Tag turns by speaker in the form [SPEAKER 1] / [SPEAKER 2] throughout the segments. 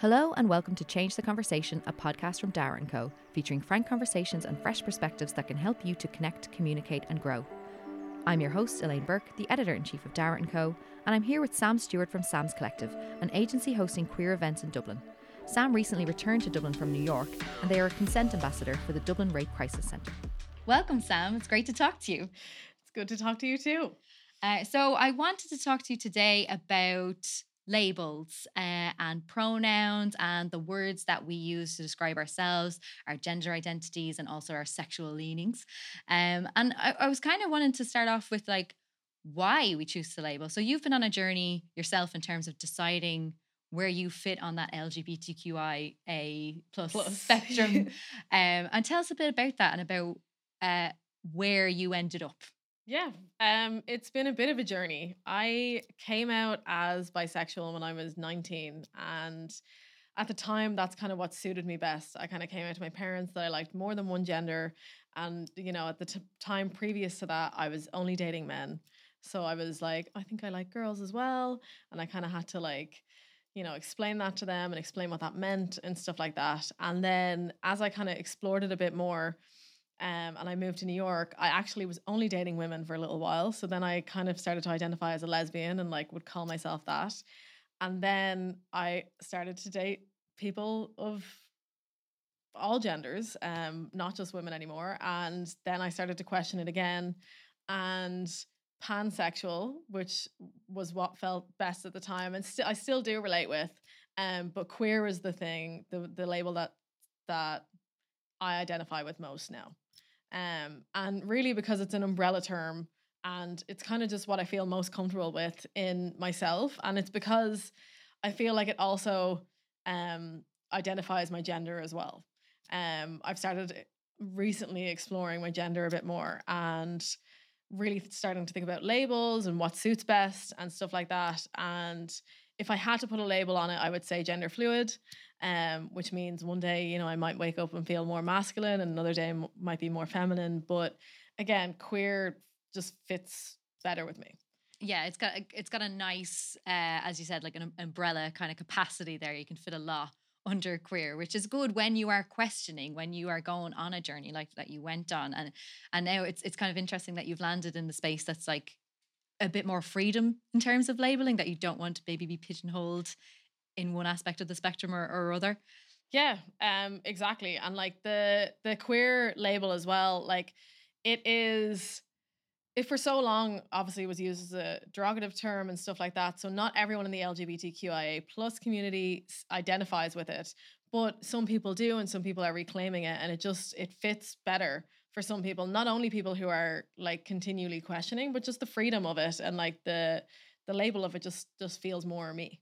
[SPEAKER 1] Hello and welcome to Change the Conversation, a podcast from Dara & Co, featuring frank conversations and fresh perspectives that can help you to connect, communicate and grow. I'm your host, Elaine Burke, the editor-in-chief of Dara & Co, and I'm here with Sam Stewart from Sam's Collective, an agency hosting queer events in Dublin. Sam recently returned to Dublin from New York, and they are a consent ambassador for the Dublin Rape Crisis Centre. Welcome, Sam. It's great to talk to you.
[SPEAKER 2] It's good to talk to you too.
[SPEAKER 1] Uh, so, I wanted to talk to you today about labels uh, and pronouns and the words that we use to describe ourselves, our gender identities, and also our sexual leanings. Um, and I, I was kind of wanting to start off with like why we choose to label. So you've been on a journey yourself in terms of deciding where you fit on that LGBTQIA plus, plus. spectrum. um, and tell us a bit about that and about uh, where you ended up.
[SPEAKER 2] Yeah, um, it's been a bit of a journey. I came out as bisexual when I was 19, and at the time, that's kind of what suited me best. I kind of came out to my parents that I liked more than one gender, and you know, at the t- time previous to that, I was only dating men. So I was like, I think I like girls as well, and I kind of had to like you know, explain that to them and explain what that meant and stuff like that. And then as I kind of explored it a bit more, um, and I moved to New York, I actually was only dating women for a little while. So then I kind of started to identify as a lesbian and like would call myself that. And then I started to date people of all genders, um, not just women anymore. And then I started to question it again. And pansexual, which was what felt best at the time, and st- I still do relate with. Um, but queer is the thing, the the label that that I identify with most now. Um, and really because it's an umbrella term and it's kind of just what I feel most comfortable with in myself. And it's because I feel like it also um, identifies my gender as well. Um, I've started recently exploring my gender a bit more and really starting to think about labels and what suits best and stuff like that. And if I had to put a label on it, I would say gender fluid, um, which means one day, you know, I might wake up and feel more masculine, and another day m- might be more feminine. But again, queer just fits better with me.
[SPEAKER 1] Yeah, it's got it's got a nice, uh, as you said, like an umbrella kind of capacity there. You can fit a lot under queer, which is good when you are questioning, when you are going on a journey like that you went on, and and now it's it's kind of interesting that you've landed in the space that's like a bit more freedom in terms of labeling that you don't want to maybe be pigeonholed in one aspect of the spectrum or, or other.
[SPEAKER 2] Yeah, um, exactly. And like the the queer label as well, like it is it for so long obviously was used as a derogative term and stuff like that. So not everyone in the LGBTQIA plus community identifies with it, but some people do, and some people are reclaiming it, and it just it fits better for some people. Not only people who are like continually questioning, but just the freedom of it and like the the label of it just just feels more me.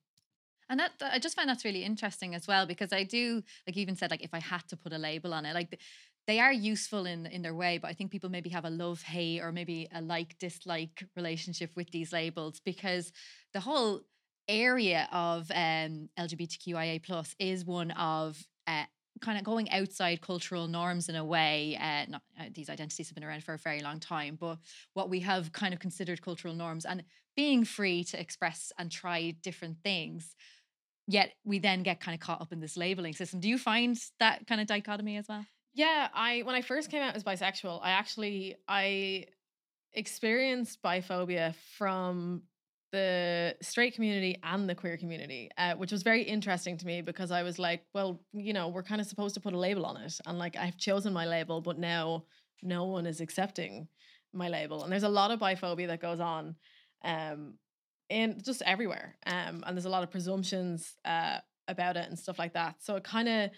[SPEAKER 1] And that I just find that's really interesting as well because I do like even said like if I had to put a label on it like they are useful in in their way but I think people maybe have a love hate or maybe a like dislike relationship with these labels because the whole area of um, LGBTQIA plus is one of uh, kind of going outside cultural norms in a way. Uh, not uh, these identities have been around for a very long time, but what we have kind of considered cultural norms and being free to express and try different things. Yet we then get kind of caught up in this labeling system. Do you find that kind of dichotomy as well?
[SPEAKER 2] Yeah, I when I first came out as bisexual, I actually I experienced biphobia from the straight community and the queer community, uh, which was very interesting to me because I was like, well, you know, we're kind of supposed to put a label on it. And like, I've chosen my label, but now no one is accepting my label. And there's a lot of biphobia that goes on um, in just everywhere. Um, and there's a lot of presumptions uh, about it and stuff like that. So it kind of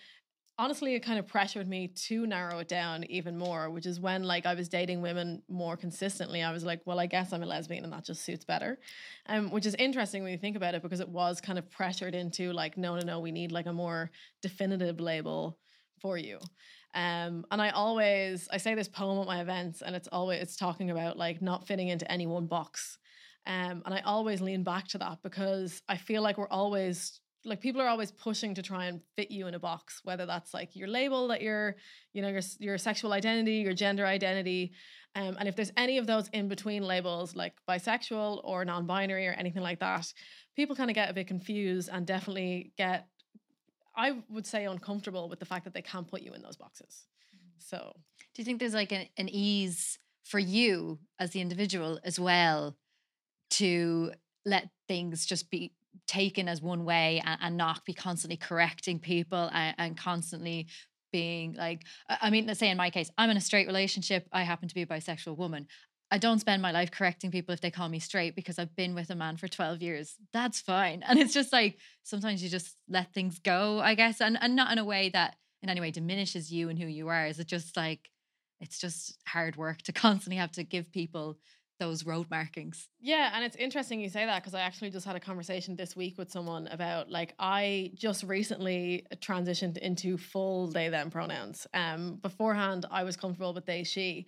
[SPEAKER 2] honestly it kind of pressured me to narrow it down even more which is when like i was dating women more consistently i was like well i guess i'm a lesbian and that just suits better. Um which is interesting when you think about it because it was kind of pressured into like no no no we need like a more definitive label for you. Um and i always i say this poem at my events and it's always it's talking about like not fitting into any one box. Um and i always lean back to that because i feel like we're always like people are always pushing to try and fit you in a box whether that's like your label that you're you know your your sexual identity your gender identity um, and if there's any of those in between labels like bisexual or non-binary or anything like that people kind of get a bit confused and definitely get I would say uncomfortable with the fact that they can't put you in those boxes. So,
[SPEAKER 1] Do you think there's like an, an ease for you as the individual as well to let things just be taken as one way and, and not be constantly correcting people and, and constantly being like, I mean, let's say in my case, I'm in a straight relationship. I happen to be a bisexual woman. I don't spend my life correcting people if they call me straight because I've been with a man for 12 years. That's fine. And it's just like sometimes you just let things go, I guess, and, and not in a way that in any way diminishes you and who you are. Is it just like it's just hard work to constantly have to give people those road markings?
[SPEAKER 2] Yeah, and it's interesting you say that because I actually just had a conversation this week with someone about like I just recently transitioned into full they them pronouns. Um beforehand I was comfortable with they she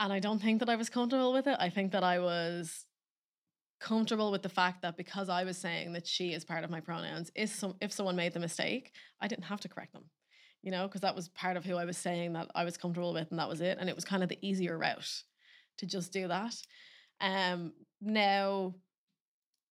[SPEAKER 2] and I don't think that I was comfortable with it. I think that I was comfortable with the fact that because I was saying that she is part of my pronouns, is some if someone made the mistake, I didn't have to correct them. You know, because that was part of who I was saying that I was comfortable with and that was it and it was kind of the easier route to just do that. Um now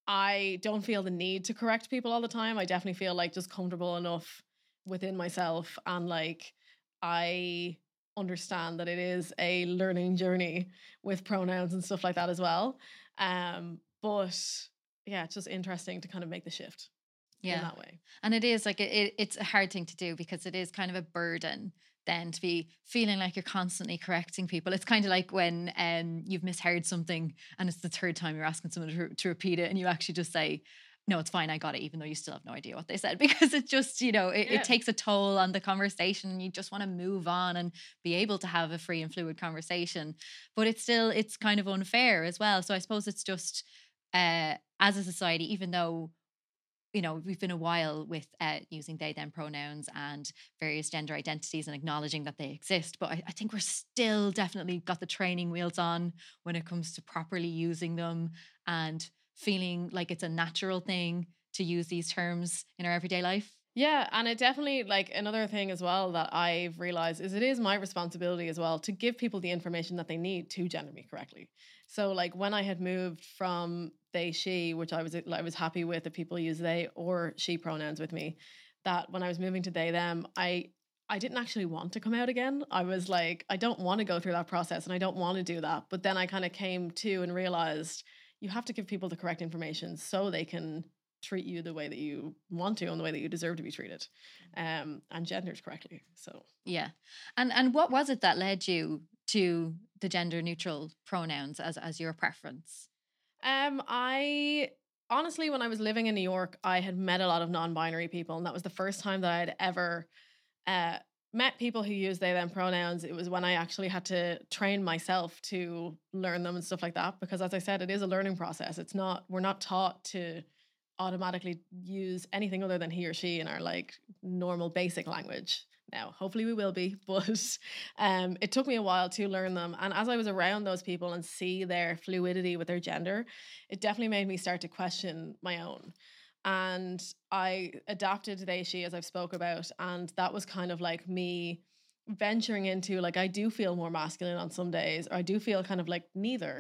[SPEAKER 2] I don't feel the need to correct people all the time. I definitely feel like just comfortable enough within myself and like I understand that it is a learning journey with pronouns and stuff like that as well. Um but yeah, it's just interesting to kind of make the shift in
[SPEAKER 1] Yeah.
[SPEAKER 2] that way.
[SPEAKER 1] And it is like it, it- it's a hard thing to do because it is kind of a burden then to be feeling like you're constantly correcting people. It's kind of like when um, you've misheard something and it's the third time you're asking someone to, to repeat it and you actually just say, no, it's fine, I got it, even though you still have no idea what they said because it just, you know, it,
[SPEAKER 2] Yeah.
[SPEAKER 1] it takes a toll on the conversation. and You just want to move on and be able to have a free and fluid conversation. But it's still, it's kind of unfair as well. So I suppose it's just, uh, as a society, even though you know we've been a while with uh, using they them pronouns and various gender identities and acknowledging that they exist but I, I think we're still definitely got the training wheels on when it comes to properly using them and feeling like it's a natural thing to use these terms in our everyday life
[SPEAKER 2] Yeah, and it definitely like another thing as well that I've realized is it is my responsibility as well to give people the information that they need to gender me correctly. So like when I had moved from they she, which I was I was happy with if people use they or she pronouns with me, that when I was moving to they them, I I didn't actually want to come out again. I was like I don't want to go through that process and I don't want to do that. But then I kind of came to and realized you have to give people the correct information so they can treat you the way that you want to and the way that you deserve to be treated um and gendered correctly so
[SPEAKER 1] yeah and and what was it that led you to the gender neutral pronouns as as your preference?
[SPEAKER 2] Um i honestly when i was living in new york i had met a lot of non-binary people and that was the first time that i'd ever uh met people who use they them pronouns. It was when i actually had to train myself to learn them and stuff like that because as i said it is a learning process. It's not we're not taught to automatically use anything other than he or she in our like normal basic language now. Hopefully we will be but um it took me a while to learn them. And as i was around those people and see their fluidity with their gender it definitely made me start to question my own. And i adapted they she as i've spoke about and that was kind of like me venturing into like i do feel more masculine on some days or i do feel kind of like neither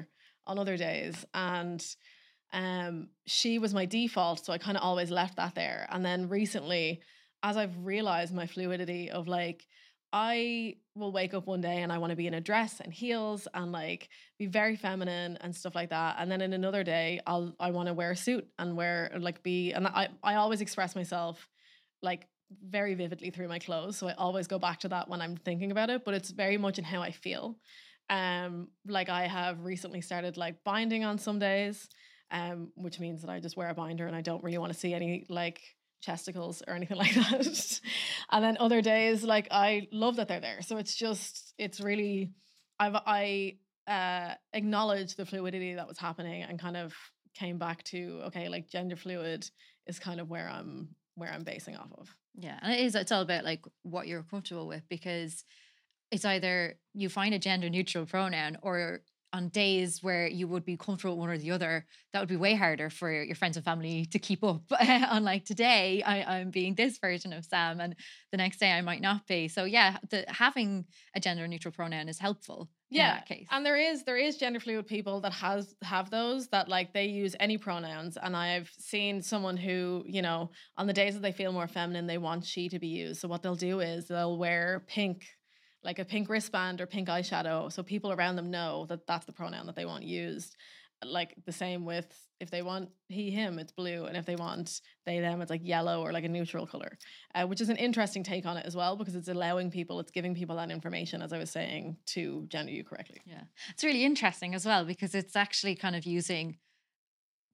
[SPEAKER 2] on other days. And um she was my default so i kind of always left that there. And then recently as i've realized my fluidity of like i will wake up one day and i want to be in a dress and heels and like be very feminine and stuff like that. And then in another day i'll i want to wear a suit and wear like be and i i always express myself like very vividly through my clothes. So i always go back to that when i'm thinking about it but it's very much in how i feel. Um like i have recently started like binding on some days um, which means that I just wear a binder and I don't really want to see any like chesticles or anything like that. and then other days, like I love that they're there. So it's just, it's really, I've I uh, acknowledged the fluidity that was happening and kind of came back to okay, like gender fluid is kind of where I'm where I'm basing off of.
[SPEAKER 1] Yeah, and it is. It's all about like what you're comfortable with because it's either you find a gender neutral pronoun or on days where you would be comfortable with one or the other, that would be way harder for your friends and family to keep up. Unlike today, I, I'm being this version of Sam, and the next day I might not be. So yeah, the, having a gender neutral pronoun is helpful.
[SPEAKER 2] Yeah, case. and there is there is gender fluid people that has have those that like they use any pronouns, and I've seen someone who you know on the days that they feel more feminine, they want she to be used. So what they'll do is they'll wear pink like a pink wristband or pink eyeshadow so people around them know that that's the pronoun that they want used like the same with if they want he him it's blue and if they want they them it's like yellow or like a neutral color uh, which is an interesting take on it as well because it's allowing people it's giving people that information as i was saying to gender you correctly
[SPEAKER 1] yeah it's really interesting as well because it's actually kind of using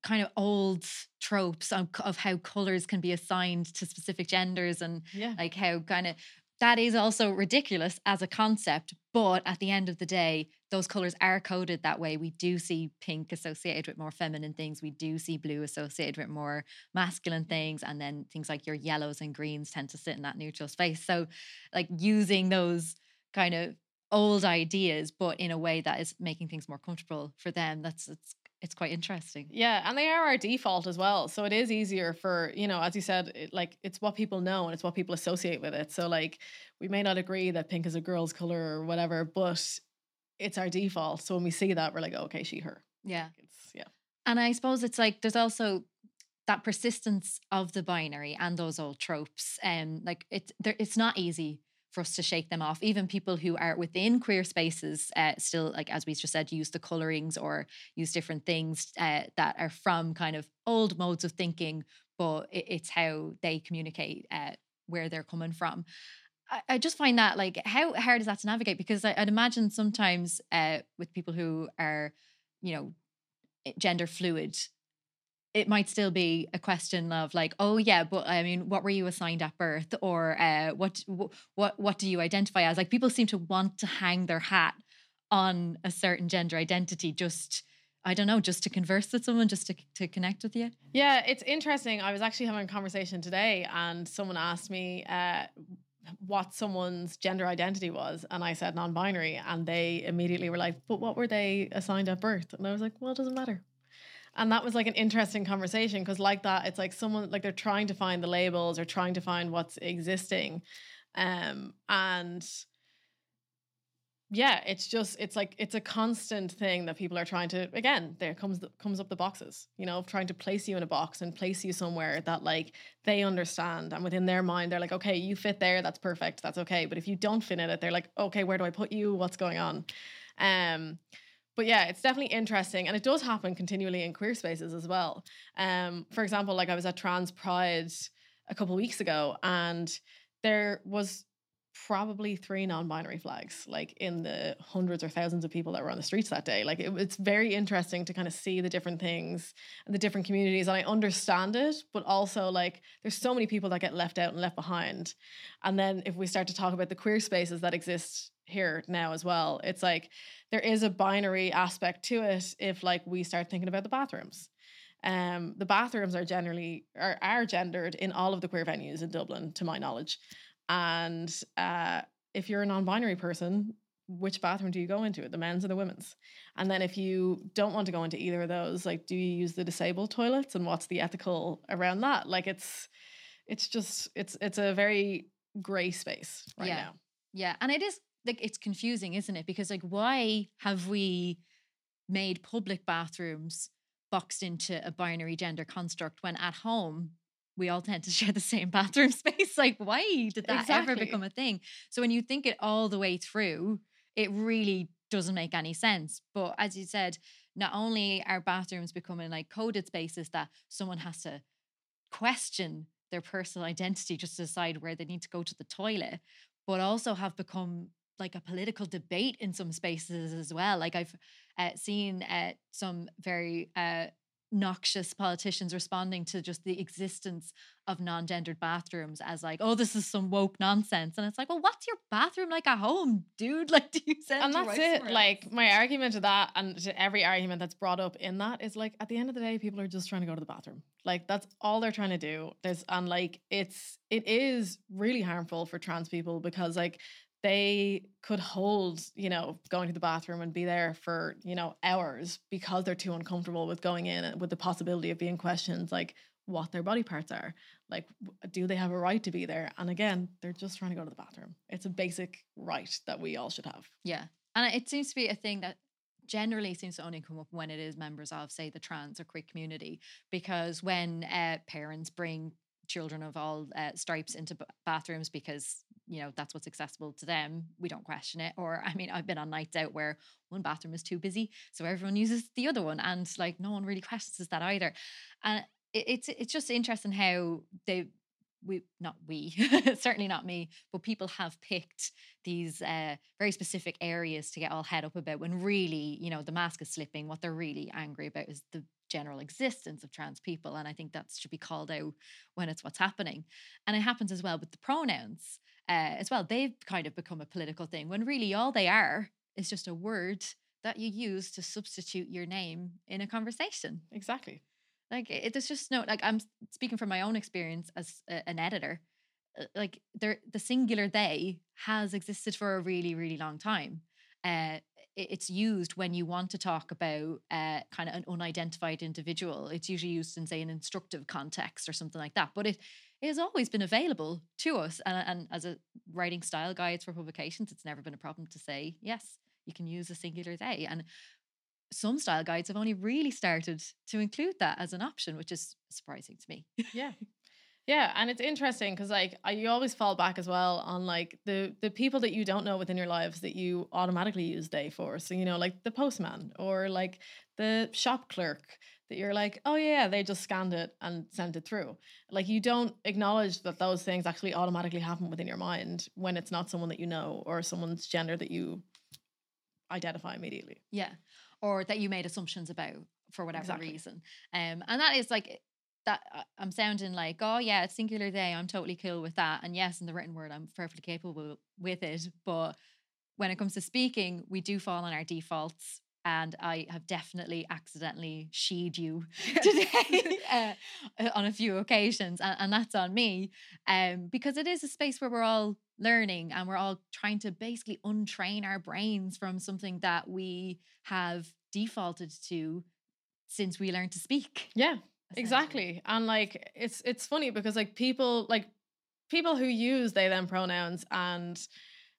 [SPEAKER 1] kind of old tropes of, of how colors can be assigned to specific genders and
[SPEAKER 2] yeah.
[SPEAKER 1] like how kind of that is also ridiculous as a concept. But at the end of the day, those colors are coded that way. We do see pink associated with more feminine things. We do see blue associated with more masculine things. And then things like your yellows and greens tend to sit in that neutral space. So, like using those kind of old ideas, but in a way that is making things more comfortable for them, that's it's it's quite interesting.
[SPEAKER 2] Yeah, and they are our default as well. So it is easier for, you know, as you said, it, like it's what people know and it's what people associate with it. So like we may not agree that pink is a girl's color or whatever, but it's our default. So when we see that, we're like, oh, okay, she, her.
[SPEAKER 1] Yeah.
[SPEAKER 2] It's, yeah.
[SPEAKER 1] And I suppose it's like there's also that persistence of the binary and those old tropes. And um, like it's there, it's not easy for us to shake them off. Even people who are within queer spaces uh, still, like as we just said, use the colorings or use different things uh, that are from kind of old modes of thinking, but it, it's how they communicate uh, where they're coming from. I, I, just find that like how hard is that to navigate? Because I, would imagine sometimes uh, with people who are, you know, gender fluid it might still be a question of like oh yeah but i mean what were you assigned at birth or uh, what what what do you identify as like people seem to want to hang their hat on a certain gender identity just I don't know, just to converse with someone, just to, to connect with you?
[SPEAKER 2] Yeah, it's interesting. I was actually having a conversation today and someone asked me uh, what someone's gender identity was. And I said non binary. And they immediately were like, but what were they assigned at birth? And I was like, well, it doesn't matter and that was like an interesting conversation because like that it's like someone like they're trying to find the labels or trying to find what's existing um and yeah it's just it's like it's a constant thing that people are trying to again there comes the, comes up the boxes you know trying to place you in a box and place you somewhere that like they understand and within their mind they're like okay you fit there that's perfect that's okay. But if you don't fit in it they're like okay where do i put you? What's going on? Um but yeah, it's definitely interesting, and it does happen continually in queer spaces as well. Um, for example, like I was at Trans Pride a couple weeks ago, and there was probably three non-binary flags like in the hundreds or thousands of people that were on the streets that day like it, it's very interesting to kind of see the different things and the different communities and i understand it but also like there's so many people that get left out and left behind and then if we start to talk about the queer spaces that exist here now as well it's like there is a binary aspect to it if like we start thinking about the bathrooms um the bathrooms are generally are, are gendered in all of the queer venues in dublin to my knowledge and uh, if you're a non-binary person, which bathroom do you go into? The men's or the women's? And then if you don't want to go into either of those, like do you use the disabled toilets and what's the ethical around that? Like it's it's just it's it's a very gray space right
[SPEAKER 1] yeah.
[SPEAKER 2] now.
[SPEAKER 1] Yeah. And it is like it's confusing, isn't it? Because like why have we made public bathrooms boxed into a binary gender construct when at home we all tend to share the same bathroom space. Like, why did that exactly. ever become a thing? So when you think it all the way through, it really doesn't make any sense. But as you said, not only are bathrooms becoming like coded spaces that someone has to question their personal identity just to decide where they need to go to the toilet, but also have become like a political debate in some spaces as well. Like I've uh, seen uh, some very uh, noxious politicians responding to just the existence of non-gendered bathrooms as like oh this is some woke nonsense. And it's like well what's your bathroom like at home dude? Like do you send
[SPEAKER 2] and that's it. like my argument to that and to every argument that's brought up in that is like at the end of the day people are just trying to go to the bathroom. Like that's all they're trying to do. There's and like it's it is really harmful for trans people because like they could hold, you know, going to the bathroom and be there for, you know, hours because they're too uncomfortable with going in and with the possibility of being questioned like what their body parts are. Like, do they have a right to be there? And again, they're just trying to go to the bathroom. It's a basic right that we all should have.
[SPEAKER 1] Yeah. And it seems to be a thing that generally seems to only come up when it is members of, say, the trans or queer community. Because when uh, parents bring children of all uh, stripes into b- bathrooms because you know that's what's accessible to them we don't question it. Or i mean i've been on nights out where one bathroom is too busy so everyone uses the other one and like no one really questions that either. And it, it's it's just interesting how they we not we certainly not me but people have picked these uh, very specific areas to get all head up about when really you know the mask is slipping. What they're really angry about is the general existence of trans people and i think that should be called out when it's what's happening. And it happens as well with the pronouns uh, as well. They've kind of become a political thing when really all they are is just a word that you use to substitute your name in a conversation.
[SPEAKER 2] Exactly.
[SPEAKER 1] Like it, just no like i'm speaking from my own experience as a, an editor uh, like there the singular they has existed for a really really long time uh it- it's used when you want to talk about uh, kind of an unidentified individual. It's usually used in, say, an instructive context or something like that. But it, it has always been available to us. And, and as a writing style guides for publications, it's never been a problem to say, yes, you can use a singular they. And some style guides have only really started to include that as an option, which is surprising to me.
[SPEAKER 2] Yeah. Yeah, and it's interesting because like I, you always fall back as well on like the the people that you don't know within your lives that you automatically use day for. So you know, like the postman or like the shop clerk that you're like, oh yeah, they just scanned it and sent it through. Like you don't acknowledge that those things actually automatically happen within your mind when it's not someone that you know or someone's gender that you identify immediately.
[SPEAKER 1] Yeah. Or that you made assumptions about for whatever
[SPEAKER 2] Exactly.
[SPEAKER 1] reason. Um, and that is like that uh, I'm sounding like, oh yeah, it's singular they. I'm totally cool with that. And yes, in the written word, I'm perfectly capable with it. But when it comes to speaking, we do fall on our defaults. And I have definitely accidentally sheed you today uh, on a few occasions, and, and that's on me, um, because it is a space where we're all learning and we're all trying to basically untrain our brains from something that we have defaulted to since we learned to speak.
[SPEAKER 2] Yeah, exactly. And like it's it's funny because like people like people who use they them pronouns and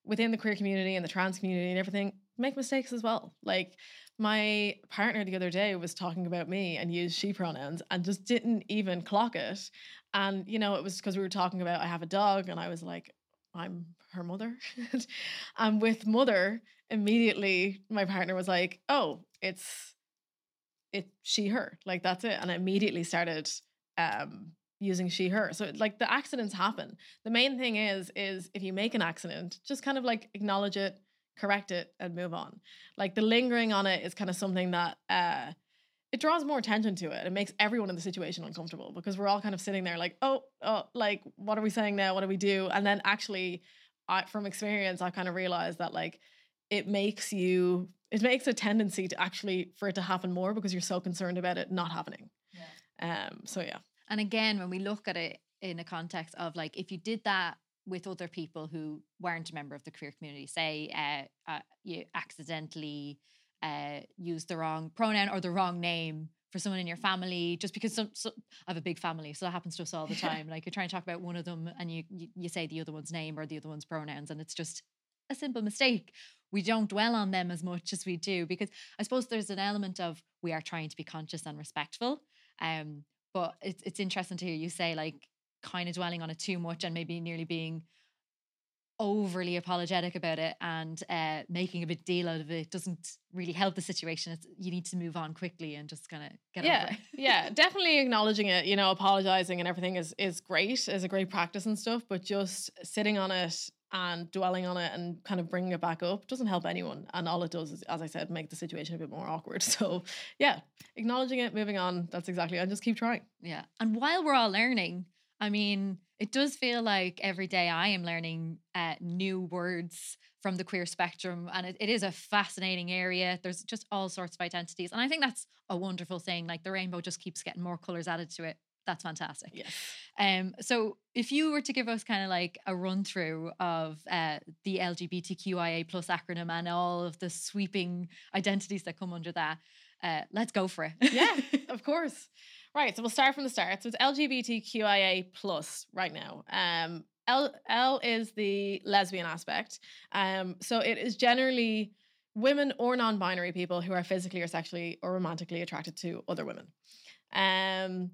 [SPEAKER 2] within the queer community and the trans community and everything make mistakes as well. Like my partner the other day was talking about me and used she pronouns and just didn't even clock it. And you know, it was because we were talking about I have a dog and I was like, I'm her mother. and with mother, immediately my partner was like, Oh, it's it she her. Like that's it. And I immediately started um using she her. So like the accidents happen. The main thing is is if you make an accident, just kind of like acknowledge it, correct it and move on. Like the lingering on it is kind of something that uh it draws more attention to it. It makes everyone in the situation uncomfortable because we're all kind of sitting there like, oh, oh, like what are we saying now? What do we do? And then actually, I from experience, I kind of realized that like it makes you it makes a tendency to actually for it to happen more because you're so concerned about it not happening. Yeah. Um. So yeah.
[SPEAKER 1] And again, when we look at it in a context of like, if you did that with other people who weren't a member of the queer community, say uh, uh, you accidentally uh, used the wrong pronoun or the wrong name for someone in your family, just because some, so, I have a big family, so that happens to us all the time. Like you're trying to talk about one of them and you, you you say the other one's name or the other one's pronouns, and it's just a simple mistake. We don't dwell on them as much as we do because I suppose there's an element of we are trying to be conscious and respectful. Um, but it's it's interesting to hear you say like kind of dwelling on it too much and maybe nearly being overly apologetic about it and uh, making a big deal out of it doesn't really help the situation. It's, you need to move on quickly and just kind of get
[SPEAKER 2] yeah,
[SPEAKER 1] over it.
[SPEAKER 2] yeah, definitely acknowledging it, you know, apologizing and everything is is great, is a great practice and stuff, but just sitting on it and dwelling on it and kind of bringing it back up doesn't help anyone. And all it does is, as I said, make the situation a bit more awkward. So, yeah, acknowledging it, moving on, that's exactly, and just keep trying.
[SPEAKER 1] Yeah. And while we're all learning, I mean, it does feel like every day I am learning uh, new words from the queer spectrum. And it, it is a fascinating area. There's just all sorts of identities. And I think that's a wonderful thing. Like the rainbow just keeps getting more colors added to it that's fantastic.
[SPEAKER 2] Yes.
[SPEAKER 1] Um, so if you were to give us kind of like a run through of uh, the LGBTQIA plus acronym and all of the sweeping identities that come under that, uh, let's go for it.
[SPEAKER 2] yeah, of course. Right. So we'll start from the start. So it's LGBTQIA plus right now. Um, L L is the lesbian aspect. Um, so it is generally women or non-binary people who are physically or sexually or romantically attracted to other women. Um,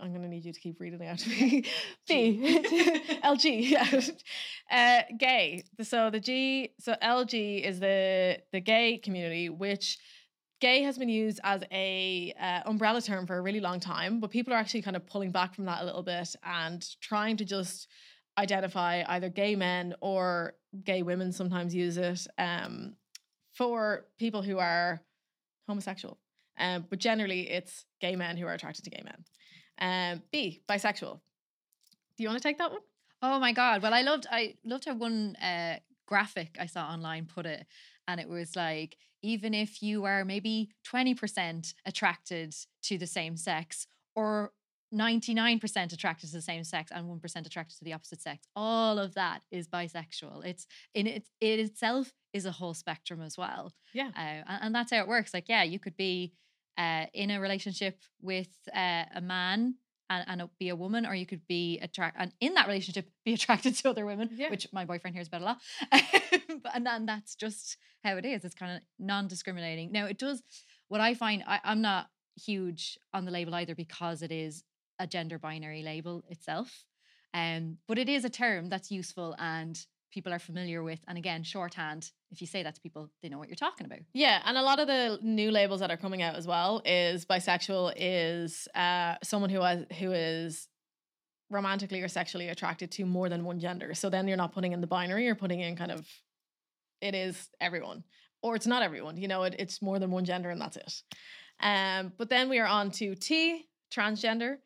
[SPEAKER 2] I'm going to need you to keep reading out to me. B, LG, yeah. Uh, gay. So the G, so LG is the the gay community, which gay has been used as a uh, umbrella term for a really long time, but people are actually kind of pulling back from that a little bit and trying to just identify either gay men or gay women. Sometimes use it um, for people who are homosexual, um, but generally it's gay men who are attracted to gay men. Um, B, bisexual. Do you want to take that one?
[SPEAKER 1] Oh my god! Well, I loved I loved how one uh, graphic I saw online put it, and it was like even if you are maybe twenty percent attracted to the same sex, or 99% attracted to the same sex and 1% attracted to the opposite sex. All of that is bisexual. It's in it, it itself is a whole spectrum as well.
[SPEAKER 2] Yeah.
[SPEAKER 1] Uh, and, and that's how it works. Like, yeah, you could be uh, in a relationship with uh, a man and, and be a woman, or you could be attract and in that relationship be attracted to other women,
[SPEAKER 2] Yeah.
[SPEAKER 1] which my boyfriend hears about a lot. And then that's just how it is. It's kind of non-discriminating. Now it does what I find I, I'm not huge on the label either because it is a gender binary label itself. Um, but it is a term that's useful and people are familiar with. And again, shorthand, if you say that to people, they know what you're talking about.
[SPEAKER 2] Yeah, and a lot of the new labels that are coming out as well is bisexual is uh, someone who has who is romantically or sexually attracted to more than one gender. So then you're not putting in the binary, you're putting in kind of it is everyone. Or it's not everyone, you know, it, it's more than one gender and that's it. Um, but then we are on to T, transgender.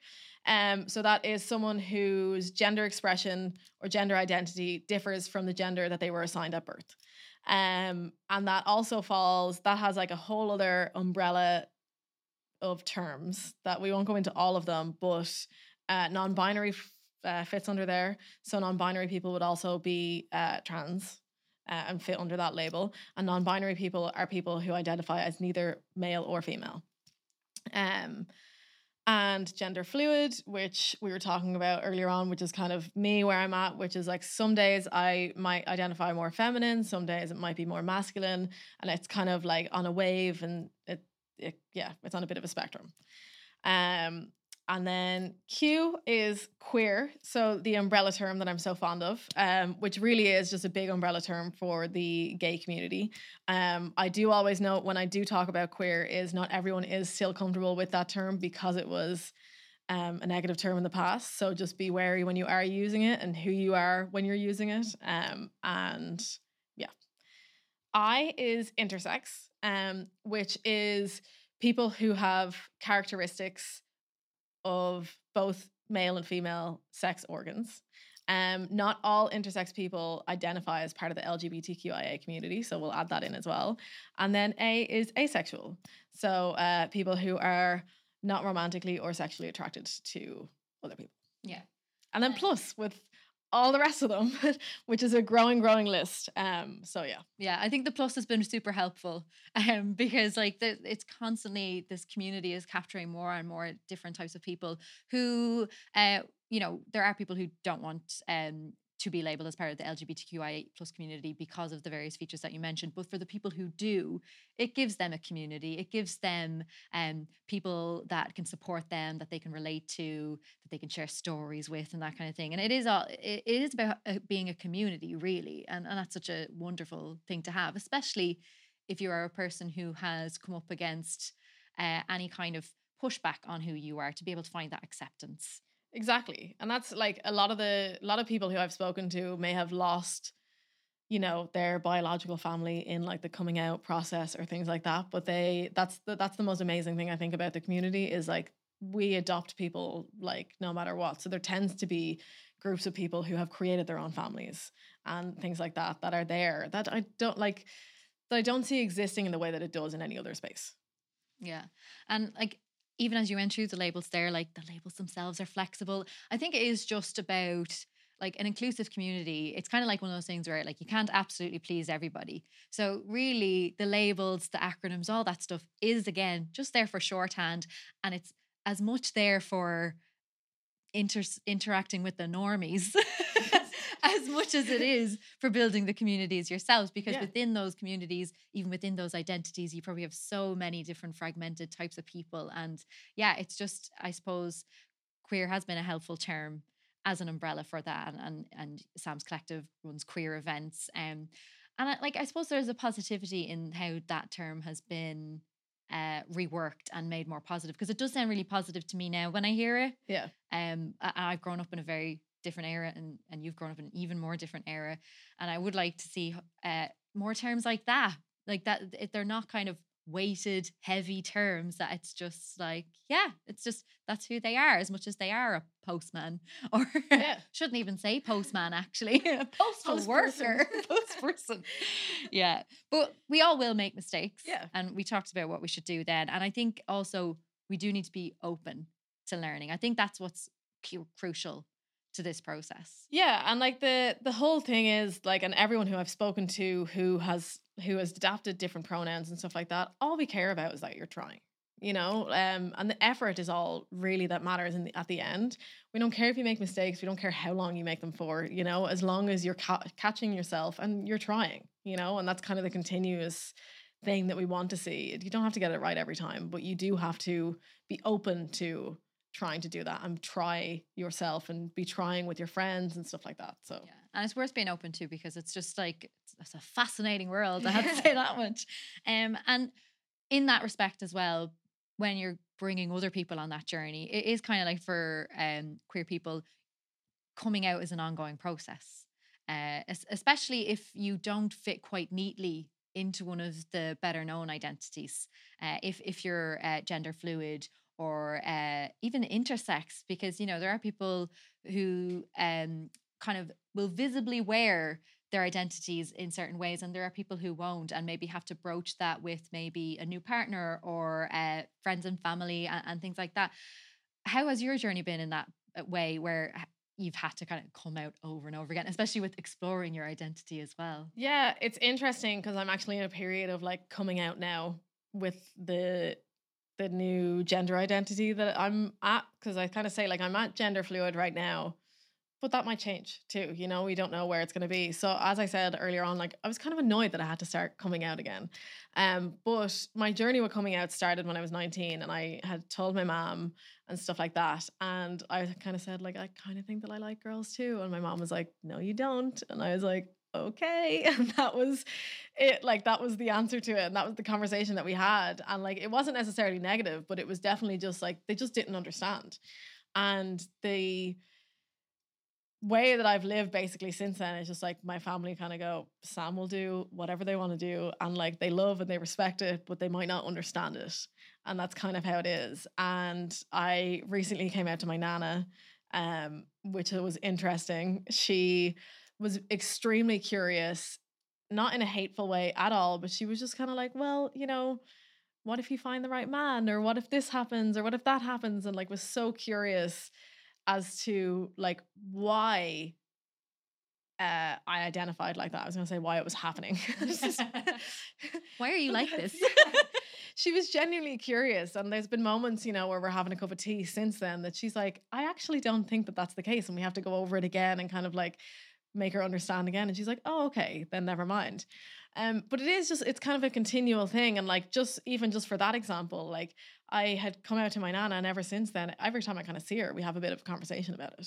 [SPEAKER 2] Um, so that is someone whose gender expression or gender identity differs from the gender that they were assigned at birth. Um, and that also falls, that has like a whole other umbrella of terms that we won't go into all of them, but uh, non binary uh, fits under there. So non binary people would also be uh, trans. Uh, and fit under that label. And non binary people are people who identify as neither male or female. Um, and gender fluid, which we were talking about earlier on, which is kind of me where I'm at, which is like some days I might identify more feminine, some days it might be more masculine, and it's kind of like on a wave, and it, it yeah, it's on a bit of a spectrum. Um, and then Q is queer, so the umbrella term that I'm so fond of, um, which really is just a big umbrella term for the gay community. Um, I do always note when I do talk about queer is not everyone is still comfortable with that term because it was um, a negative term in the past. So just be wary when you are using it and who you are when you're using it. Um, and yeah, I is intersex, um, which is people who have characteristics of both male and female sex organs. Um, not all intersex people identify as part of the LGBTQIA community, so we'll add that in as well. And then A is asexual, so uh, people who are not romantically or sexually attracted to other people.
[SPEAKER 1] Yeah.
[SPEAKER 2] And then
[SPEAKER 1] Uh,
[SPEAKER 2] plus with all the rest of them, which is a growing, growing list. Um, so yeah,
[SPEAKER 1] Yeah, I think the plus has been super helpful um, because like the, it's constantly this community is capturing more and more different types of people who, uh, you know, there are people who don't want um, to be labeled as part of the LGBTQIA plus community because of the various features that you mentioned. But for the people who do, it gives them a community. It gives them um, people that can support them, that they can relate to, that they can share stories with, and that kind of thing. And it is all it, it is about uh, being a community, really, and and that's such a wonderful thing to have, especially if you are a person who has come up against uh, any kind of pushback on who you are, to be able to find that acceptance.
[SPEAKER 2] Exactly. And that's like a lot of the a lot of people who I've spoken to may have lost, you know, their biological family in like the coming out process or things like that. But they that's the that's the most amazing thing I think about the community is like we adopt people like no matter what. So there tends to be groups of people who have created their own families and things like that that are there that I don't like that I don't see existing in the way that it does in any other space.
[SPEAKER 1] Yeah. And like even as you went through the labels there, like the labels themselves are flexible. I think it is just about like an inclusive community. It's kind of like one of those things where like you can't absolutely please everybody. So really the labels, the acronyms, all that stuff is again just there for shorthand and it's as much there for inter- interacting with the normies as much as it is for building the communities yourselves because
[SPEAKER 2] Yeah.
[SPEAKER 1] within those communities even within those identities you probably have so many different fragmented types of people and yeah it's just i suppose queer has been a helpful term as an umbrella for that and and, and sam's collective runs queer events um and I, like i suppose there's a positivity in how that term has been uh, reworked and made more positive because it does sound really positive to me now when I hear it.
[SPEAKER 2] Yeah.
[SPEAKER 1] Um, I- I've grown up in a very different era, and and you've grown up in an even more different era, and I would like to see uh more terms like that, like that. If they're not kind of weighted, heavy terms, that it's just like, yeah, it's just that's who they are, as much as they are a postman, or
[SPEAKER 2] Yeah.
[SPEAKER 1] shouldn't even say postman actually, a postal
[SPEAKER 2] Postperson.
[SPEAKER 1] worker, postperson. Yeah, but we all will make mistakes.
[SPEAKER 2] Yeah.
[SPEAKER 1] and we talked about what we should do then, and I think also we do need to be open to learning. I think that's what's crucial to this process.
[SPEAKER 2] Yeah, and like the the whole thing is like, and everyone who I've spoken to who has who has adapted different pronouns and stuff like that, all we care about is that you're trying. You know, um, and the effort is all really that matters in the, at the end. We don't care if you make mistakes. We don't care how long you make them for. You know, as long as you're ca- catching yourself and you're trying. You know, and that's kind of the continuous thing that we want to see. You don't have to get it right every time, but you do have to be open to trying to do that and try yourself and be trying with your friends and stuff like that. So
[SPEAKER 1] Yeah, and it's worth being open to because it's just like it's, it's a fascinating world. I have to say that much. Um, and in that respect as well, when you're bringing other people on that journey, it is kind of like for um queer people, coming out is an ongoing process. Uh, especially if you don't fit quite neatly into one of the better known identities. Uh, if if you're uh, gender fluid or uh, even intersex, because you know there are people who um, kind of will visibly wear their identities in certain ways, and there are people who won't, and maybe have to broach that with maybe a new partner or uh, friends and family and, and things like that. How has your journey been in that uh, way, where you've had to kind of come out over and over again, especially with exploring your identity as well?
[SPEAKER 2] yeah, it's interesting because I'm actually in a period of like coming out now with the the new gender identity that I'm at because I kind of say like I'm at gender fluid right now. But that might change too, you know. We don't know where it's going to be. So, as I said earlier on, like I was kind of annoyed that I had to start coming out again. Um, but my journey with coming out started when I was 19, and I had told my mom and stuff like that. And I kind of said, like, I kind of think that I like girls too. And my mom was like, No, you don't. And I was like, Okay. And that was it. Like, that was the answer to it. And that was the conversation that we had. And like, it wasn't necessarily negative, but it was definitely just like, they just didn't understand. And the way that I've lived basically since then is just like my family kind of go, Sam will do whatever they want to do. And like they love and they respect it, but they might not understand it. And that's kind of how it is. And I recently came out to my nana, um, which was interesting. She was extremely curious, not in a hateful way at all, but she was just kind of like, well, you know, what if you find the right man? Or what if this happens? Or what if that happens? And like was so curious as to like why uh, I identified like that. I was going to say why it was happening.
[SPEAKER 1] Why are you like this?
[SPEAKER 2] she was genuinely curious, and there's been moments, you know, where we're having a cup of tea since then that she's like, I actually don't think that that's the case, and we have to go over it again and kind of like make her understand again. And she's like, Oh, okay, then never mind. Um, but it is just it's kind of a continual thing, and like just even just for that example, like I had come out to my nana, and ever since then, every time I kind of see her, we have a bit of a conversation about it.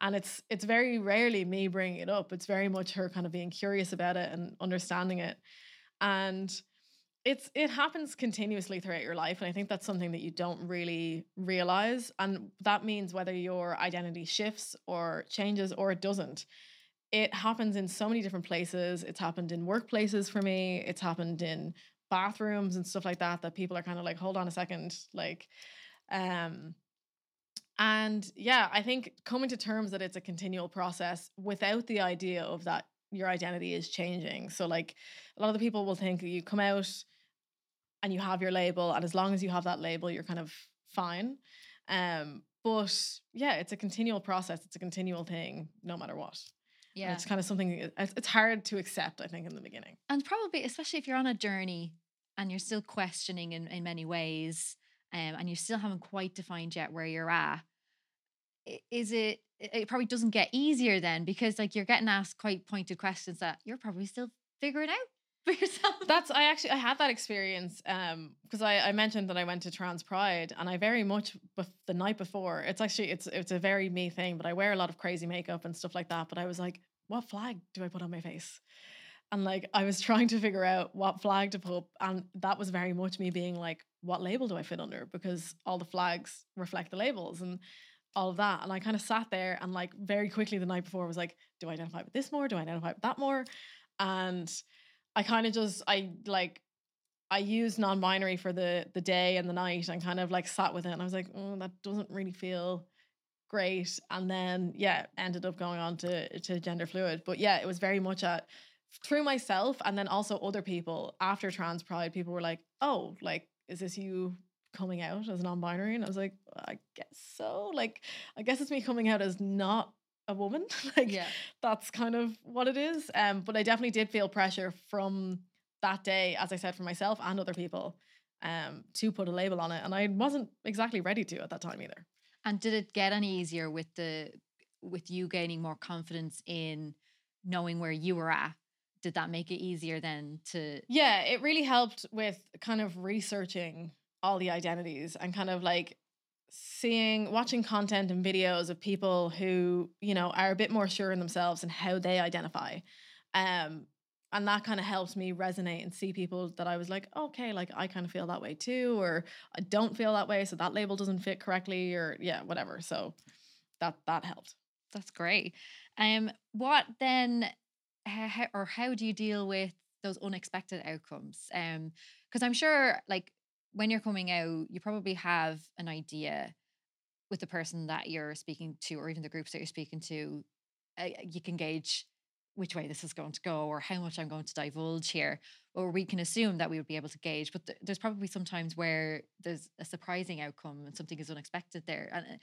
[SPEAKER 2] And it's it's very rarely me bringing it up. It's very much her kind of being curious about it and understanding it. And it's it happens continuously throughout your life. And I think that's something that you don't really realize. And that means whether your identity shifts or changes or it doesn't. It happens in so many different places. It's happened in workplaces for me. It's happened in bathrooms and stuff like that that people are kind of like hold on a second like um and yeah i think coming to terms that it's a continual process without the idea of that your identity is changing so like a lot of the people will think you come out and you have your label and as long as you have that label you're kind of fine. Um, but yeah, it's a continual process. It's a continual thing, no matter what. And
[SPEAKER 1] Yeah.
[SPEAKER 2] it's kind of something. It's, hard to accept. I think in the beginning.
[SPEAKER 1] and probably especially if you're on a journey and you're still questioning in, in many ways um, and you still haven't quite defined yet where you're at is it it probably doesn't get easier then because like you're getting asked quite pointed questions that you're probably still figuring out for yourself.
[SPEAKER 2] That's I actually I had that experience um because I, I mentioned that I went to Trans Pride and I very much bef- the night before it's actually it's it's a very me thing but I wear a lot of crazy makeup and stuff like that but I was like what flag do I put on my face? And like I was trying to figure out what flag to put and that was very much me being like what label do I fit under? because all the flags reflect the labels and all of that and I kind of sat there and like very quickly the night before was like do I identify with this more? Do I identify with that more? And I kind of just I like I used non-binary for the the day and the night and kind of like sat with it and I was like, oh, that doesn't really feel great. And then yeah, ended up going on to to gender fluid. But yeah, it was very much at through myself and then also other people after trans pride, people were like, oh, like, is this you coming out as non-binary? And I was like, I guess so. Like, I guess it's me coming out as not a woman. like
[SPEAKER 1] yeah
[SPEAKER 2] that's kind of what it is. Um, but I definitely did feel pressure from that day, as I said, for myself and other people, um, to put a label on it. And I wasn't exactly ready to at that time either.
[SPEAKER 1] and did it get any easier with the with you gaining more confidence in knowing where you were at did that make it easier then to
[SPEAKER 2] Yeah, it really helped with kind of researching all the identities and kind of like seeing watching content and videos of people who you know are a bit more sure in themselves and how they identify um and that kind of helps me resonate and see people that I was like okay like I kind of feel that way too or I don't feel that way so that label doesn't fit correctly or yeah whatever so that that helped
[SPEAKER 1] That's great. Um, what then, how, or how do you deal with those unexpected outcomes? Um, because I'm sure, like when you're coming out, you probably have an idea with the person that you're speaking to, or even the groups that you're speaking to. Uh, you can gauge which way this is going to go, or how much I'm going to divulge here, or we can assume that we would be able to gauge. But th- there's probably some times where there's a surprising outcome and something is unexpected there, and. uh,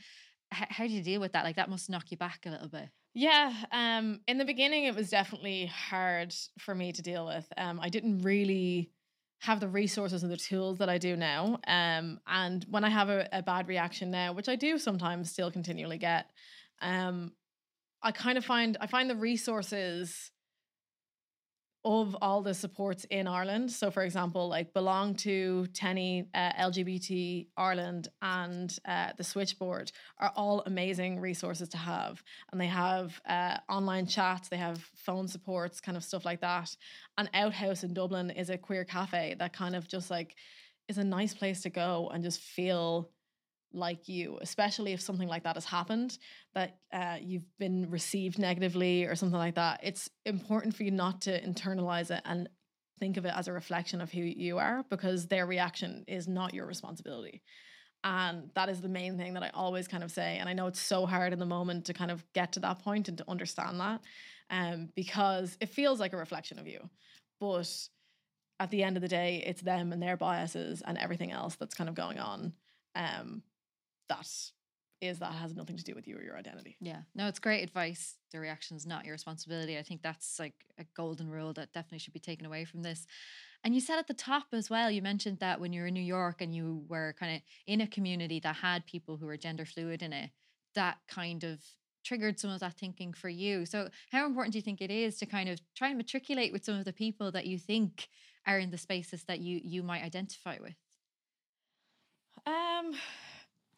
[SPEAKER 1] h- how do you deal with that? Like that must knock you back a little bit.
[SPEAKER 2] Yeah, um, in the beginning, it was definitely hard for me to deal with. Um, I didn't really have the resources and the tools that I do now. Um, and when I have a, a bad reaction now, which I do sometimes still continually get, um, I kind of find I find the resources of all the supports in Ireland. So, for example, like belong to TENI, uh, LGBT Ireland, and uh, the Switchboard are all amazing resources to have and they have uh, online chats, they have phone supports, kind of stuff like that. And Outhouse in Dublin is a queer cafe that kind of just like is a nice place to go and just feel like you, especially if something like that has happened, that uh, you've been received negatively or something like that. It's important for you not to internalize it and think of it as a reflection of who you are because their reaction is not your responsibility. And that is the main thing that I always kind of say. And I know it's so hard in the moment to kind of get to that point and to understand that um, because it feels like a reflection of you. But at the end of the day, it's them and their biases and everything else that's kind of going on. Um, that is that has nothing to do with you or your identity.
[SPEAKER 1] Yeah. No, it's great advice. The reaction is not your responsibility. I think that's like a golden rule that definitely should be taken away from this. And you said at the top as well, you mentioned that when you were in New York and you were kind of in a community that had people who were gender fluid in it, that kind of triggered some of that thinking for you. So, how important do you think it is to kind of try and matriculate with some of the people that you think are in the spaces that you you might identify with,
[SPEAKER 2] Um,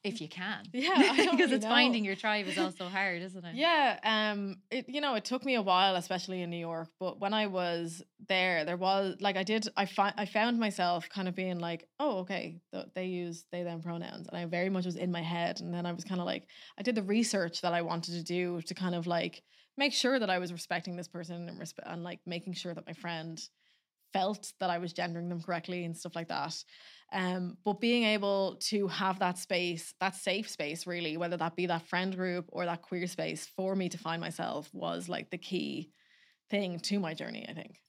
[SPEAKER 1] if you can?
[SPEAKER 2] Yeah,
[SPEAKER 1] because it's
[SPEAKER 2] know.
[SPEAKER 1] finding your tribe is also hard, isn't it?
[SPEAKER 2] yeah, um, it you know it took me a while, especially in New York. But when I was there, there was like I did I fi- I found myself kind of being like, oh okay, th- they use they them pronouns, and I very much was in my head. And then I was kind of like, I did the research that I wanted to do to kind of like make sure that I was respecting this person and and like making sure that my friend felt that I was gendering them correctly and stuff like that. Um, but being able to have that space, that safe space, really, whether that be that friend group or that queer space for me to find myself was like the key thing to my journey, I think.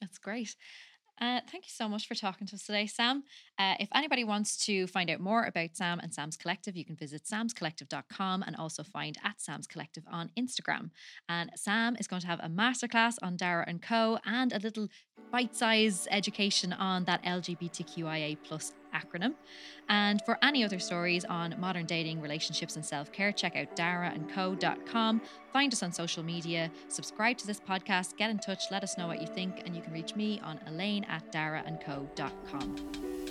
[SPEAKER 1] That's great. Uh, thank you so much for talking to us today, Sam. Uh, if anybody wants to find out more about Sam and Sam's Collective, you can visit samscollective.com and also find at Sam's Collective on Instagram. And Sam is going to have a masterclass on Dara and Co. and a little bite-sized education on that LGBTQIA plus acronym. And for any other stories on modern dating, relationships, and self care, check out daraandco.com. Find us on social media, subscribe to this podcast, get in touch, let us know what you think, and you can reach me on elaine at daraandco.com.